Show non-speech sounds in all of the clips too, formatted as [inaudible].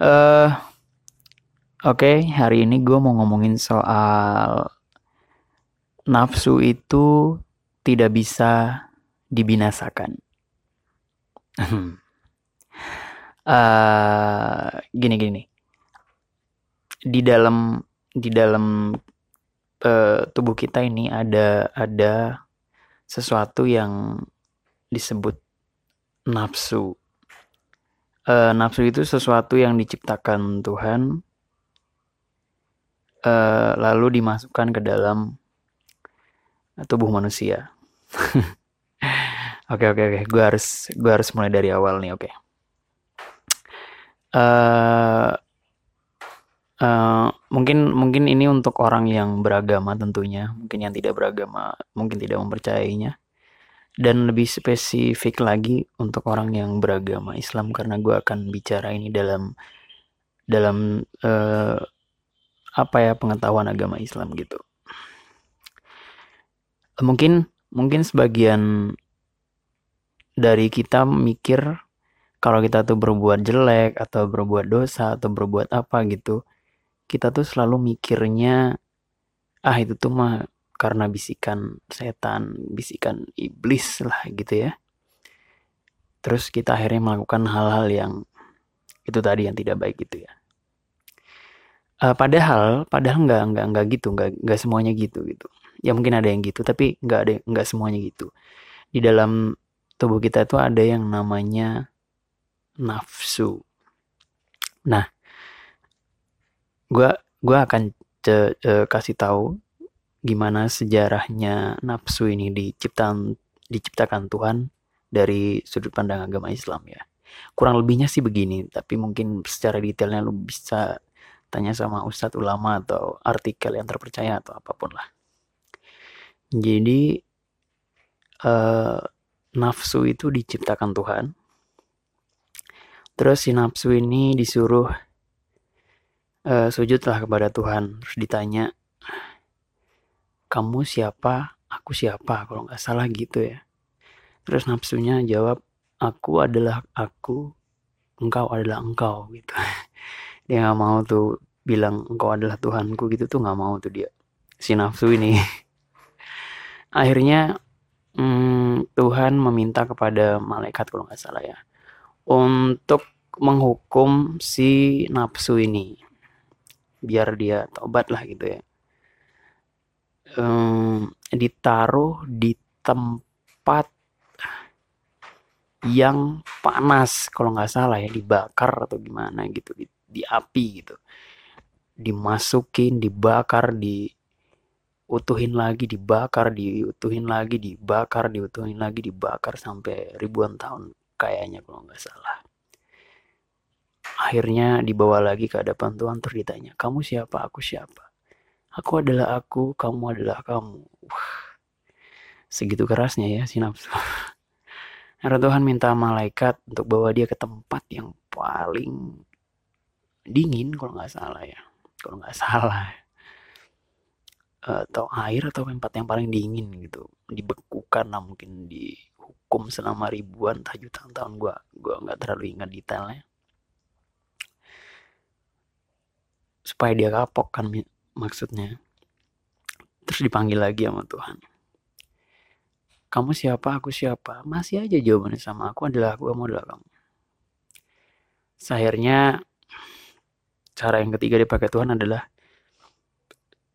Eh, Oke, hari ini gue mau ngomongin soal nafsu itu tidak bisa dibinasakan. [laughs] Eh, gini di dalam di dalam eh, tubuh kita ini ada ada sesuatu yang disebut nafsu. Eh, nafsu itu sesuatu yang diciptakan Tuhan eh, lalu dimasukkan ke dalam tubuh manusia. [laughs] Oke oke oke, gue harus gue harus mulai dari awal nih. Oke. Eh, eh, mungkin mungkin ini untuk orang yang beragama tentunya, mungkin yang tidak beragama mungkin tidak mempercayainya. Dan lebih spesifik lagi untuk orang yang beragama Islam karena gue akan bicara ini dalam dalam eh, apa ya pengetahuan agama Islam gitu. Mungkin mungkin sebagian dari kita mikir kalau kita tuh berbuat jelek atau berbuat dosa atau berbuat apa gitu, kita tuh selalu mikirnya ah itu tuh mah karena bisikan setan, bisikan iblis lah gitu ya. Terus kita akhirnya melakukan hal-hal yang itu tadi yang tidak baik gitu ya. Uh, padahal, padahal nggak nggak nggak gitu, nggak nggak semuanya gitu gitu. Ya mungkin ada yang gitu, tapi nggak ada nggak semuanya gitu. Di dalam tubuh kita itu ada yang namanya nafsu. Nah, gue gua akan ce, ce, kasih tahu gimana sejarahnya nafsu ini diciptakan diciptakan Tuhan dari sudut pandang agama Islam ya. Kurang lebihnya sih begini, tapi mungkin secara detailnya lu bisa tanya sama ustadz ulama atau artikel yang terpercaya atau apa pun lah. Jadi uh, nafsu itu diciptakan Tuhan. Terus si nafsu ini disuruh uh, sujudlah kepada Tuhan. Terus ditanya, kamu siapa? Aku siapa? Kalau nggak salah gitu ya. Terus nafsunya jawab, aku adalah aku, engkau adalah engkau gitu. [laughs] dia nggak mau tuh bilang engkau adalah Tuhanku gitu tuh nggak mau tuh dia si nafsu ini [laughs] akhirnya hmm, Tuhan meminta kepada malaikat kalau nggak salah ya untuk menghukum si nafsu ini biar dia tobat lah gitu ya um, ditaruh di tempat yang panas kalau nggak salah ya dibakar atau gimana gitu di, di api gitu. Dimasukin dibakar diutuhin lagi dibakar diutuhin lagi dibakar diutuhin lagi dibakar sampai ribuan tahun kayaknya kalau nggak salah. Akhirnya dibawa lagi ke hadapan Tuhan terus ditanya kamu siapa? Aku siapa aku adalah aku kamu adalah kamu Wah, segitu kerasnya ya si nafsu [laughs] Karena Tuhan minta malaikat untuk bawa dia ke tempat yang paling dingin kalau nggak salah ya. Kalau nggak [laughs] salah. Atau air atau tempat yang paling dingin gitu. Dibekukan lah mungkin dihukum selama ribuan entah jutaan tahun gue gue nggak terlalu ingat detailnya. Supaya dia kapok kan maksudnya. Terus dipanggil lagi sama Tuhan kamu siapa, aku siapa. Masih aja jawabannya sama. Aku adalah aku, kamu adalah kamu. Akhirnya cara yang ketiga dipakai Tuhan adalah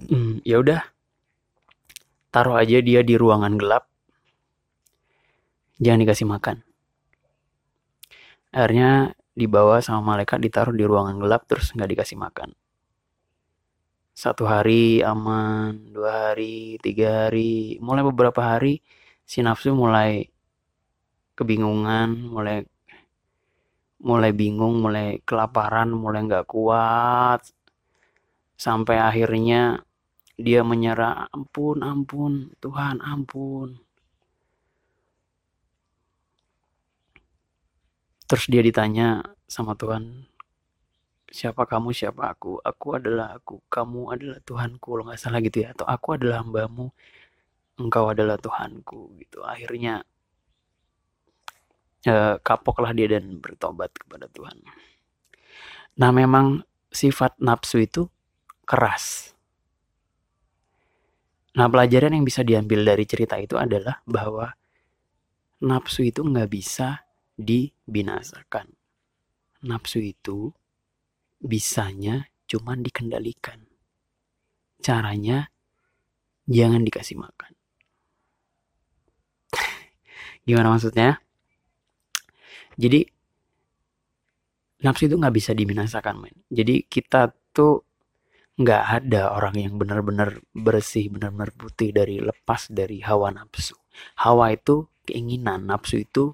hmm, ya udah taruh aja dia di ruangan gelap jangan dikasih makan akhirnya dibawa sama malaikat ditaruh di ruangan gelap terus nggak dikasih makan satu hari aman dua hari tiga hari mulai beberapa hari si nafsu mulai kebingungan, mulai mulai bingung, mulai kelaparan, mulai nggak kuat, sampai akhirnya dia menyerah, ampun, ampun, Tuhan, ampun. Terus dia ditanya sama Tuhan, siapa kamu, siapa aku? Aku adalah aku, kamu adalah Tuhanku, kalau nggak salah gitu ya. Atau aku adalah hambamu, engkau adalah Tuhanku gitu akhirnya eh, kapoklah dia dan bertobat kepada Tuhan nah memang sifat nafsu itu keras nah pelajaran yang bisa diambil dari cerita itu adalah bahwa nafsu itu nggak bisa dibinasakan nafsu itu bisanya cuman dikendalikan. Caranya jangan dikasih makan. [laughs] Gimana maksudnya? Jadi nafsu itu nggak bisa dibinasakan men. Jadi kita tuh nggak ada orang yang benar-benar bersih benar-benar putih dari lepas dari hawa nafsu. Hawa itu keinginan nafsu itu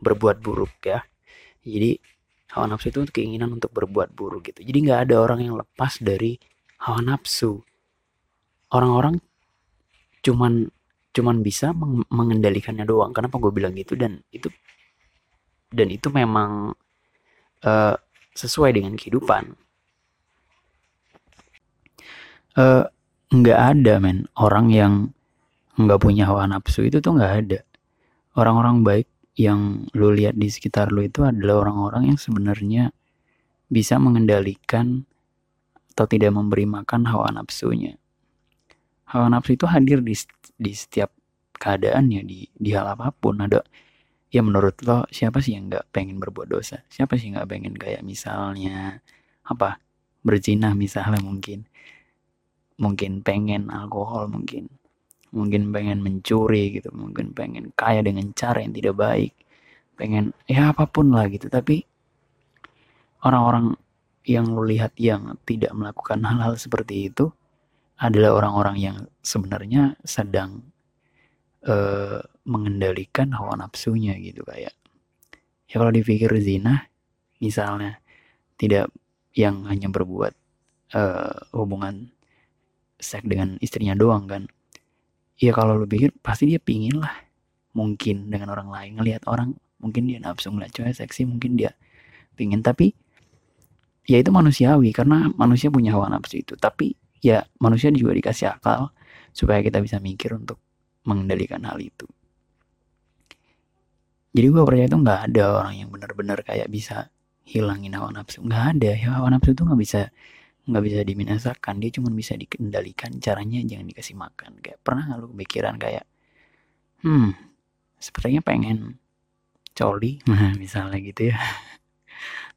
berbuat buruk ya. Jadi hawa nafsu itu keinginan untuk berbuat buruk gitu. Jadi nggak ada orang yang lepas dari hawa nafsu. Orang-orang cuman cuman bisa meng mengendalikannya doang. Kenapa gue bilang gitu? Dan itu dan itu memang uh, sesuai dengan kehidupan. Uh, nggak ada men. Orang yang nggak punya hawa nafsu itu tuh nggak ada. Orang-orang baik yang lu lihat di sekitar lu itu adalah orang-orang yang sebenarnya bisa mengendalikan atau tidak memberi makan hawa nafsunya. Hawa nafsu itu hadir di di setiap keadaan ya di di hal apa pun. Ada ya menurut lo siapa sih yang nggak pengen berbuat dosa? Siapa sih nggak pengen kayak misalnya apa berzina misalnya mungkin. Mungkin pengen alkohol mungkin mungkin pengen mencuri gitu mungkin pengen kaya dengan cara yang tidak baik. Pengen ya apa pun lah gitu. Tapi orang-orang yang lo lihat yang tidak melakukan hal-hal seperti itu adalah orang-orang yang sebenarnya sedang uh, mengendalikan hawa nafsunya gitu kayak. Ya kalau dipikir zina misalnya tidak yang hanya berbuat uh, hubungan seks dengan istrinya doang kan ya kalau lu pikir pasti dia pingin lah. Mungkin dengan orang lain ngelihat orang mungkin dia nafsu ngeliat cewek seksi mungkin dia pingin. Tapi ya itu manusiawi karena manusia punya hawa nafsu itu. Tapi ya manusia juga dikasih akal supaya kita bisa mikir untuk mengendalikan hal itu. Jadi gue percaya itu nggak ada orang yang benar-benar kayak bisa hilangin hawa nafsu. Nggak ada. Ya hawa nafsu itu nggak bisa nggak bisa diminasakan dia cuma bisa dikendalikan caranya jangan dikasih makan. Kayak pernah nggak lu kepikiran kayak hmm sepertinya pengen coli nah [laughs] misalnya gitu ya.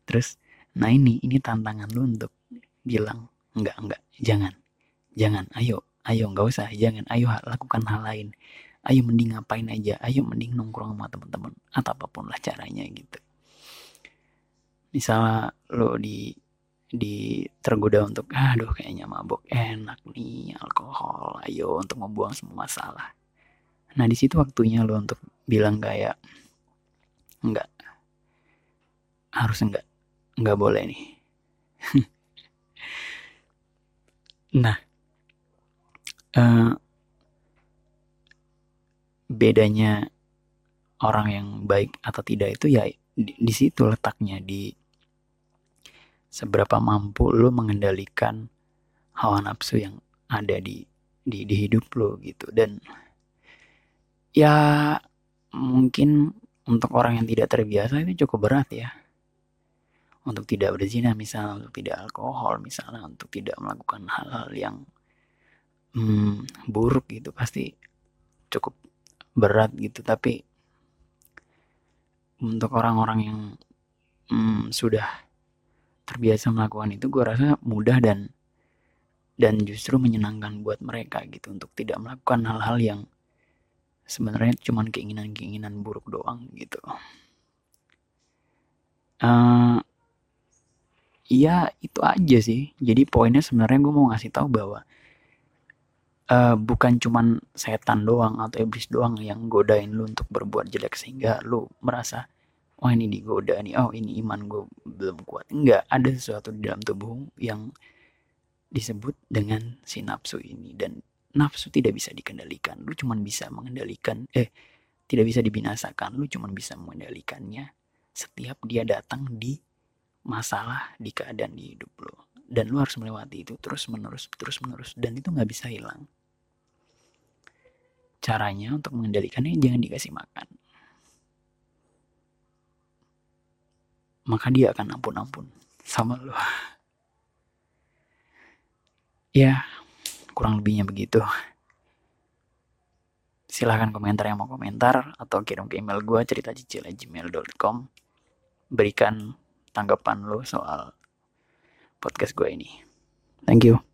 Terus nah ini ini tantangan lu untuk bilang enggak enggak jangan jangan ayo ayo nggak usah jangan ayo lakukan hal lain. Ayo mending ngapain aja ayo mending nongkrong sama teman-teman atau apa pun lah caranya gitu. Misalnya lo di di tergoda untuk aduh kayaknya mabok enak nih alkohol ayo untuk membuang semua masalah. Nah di situ waktunya lo untuk bilang kayak enggak. Harus enggak. Enggak boleh nih. [laughs] Nah, uh, bedanya orang yang baik atau tidak itu ya di, di situ letaknya di seberapa mampu lo mengendalikan hawa nafsu yang ada di di, di hidup lo gitu. Dan ya mungkin untuk orang yang tidak terbiasa itu cukup berat ya. Untuk tidak berzina misalnya untuk tidak alkohol misalnya untuk tidak melakukan hal-hal yang hmm, buruk gitu pasti cukup berat gitu. Tapi untuk orang-orang yang hmm, sudah terbiasa melakukan itu gue rasa mudah dan dan justru menyenangkan buat mereka gitu untuk tidak melakukan hal-hal yang sebenarnya cuma keinginan-keinginan buruk doang gitu. Uh, Iya itu aja sih. Jadi poinnya sebenarnya gue mau ngasih tahu bahwa uh, bukan cuman setan doang atau iblis doang yang godain lu untuk berbuat jelek sehingga lu merasa oh ini digoda nih, oh ini iman gue belum kuat. Enggak, ada sesuatu di dalam tubuh yang disebut dengan si nafsu ini. Dan nafsu tidak bisa dikendalikan. Lu cuman bisa mengendalikan eh tidak bisa dibinasakan, lu cuman bisa mengendalikannya setiap dia datang di masalah di keadaan di hidup lo dan lo harus melewati itu terus menerus terus menerus dan itu nggak bisa hilang. Caranya untuk mengendalikannya jangan dikasih makan maka dia akan ampun-ampun sama lo ya kurang lebihnya begitu. Silahkan komentar yang mau komentar atau kirim ke email gue cerita gmail.com berikan tanggapan lo soal podcast gue ini. Thank you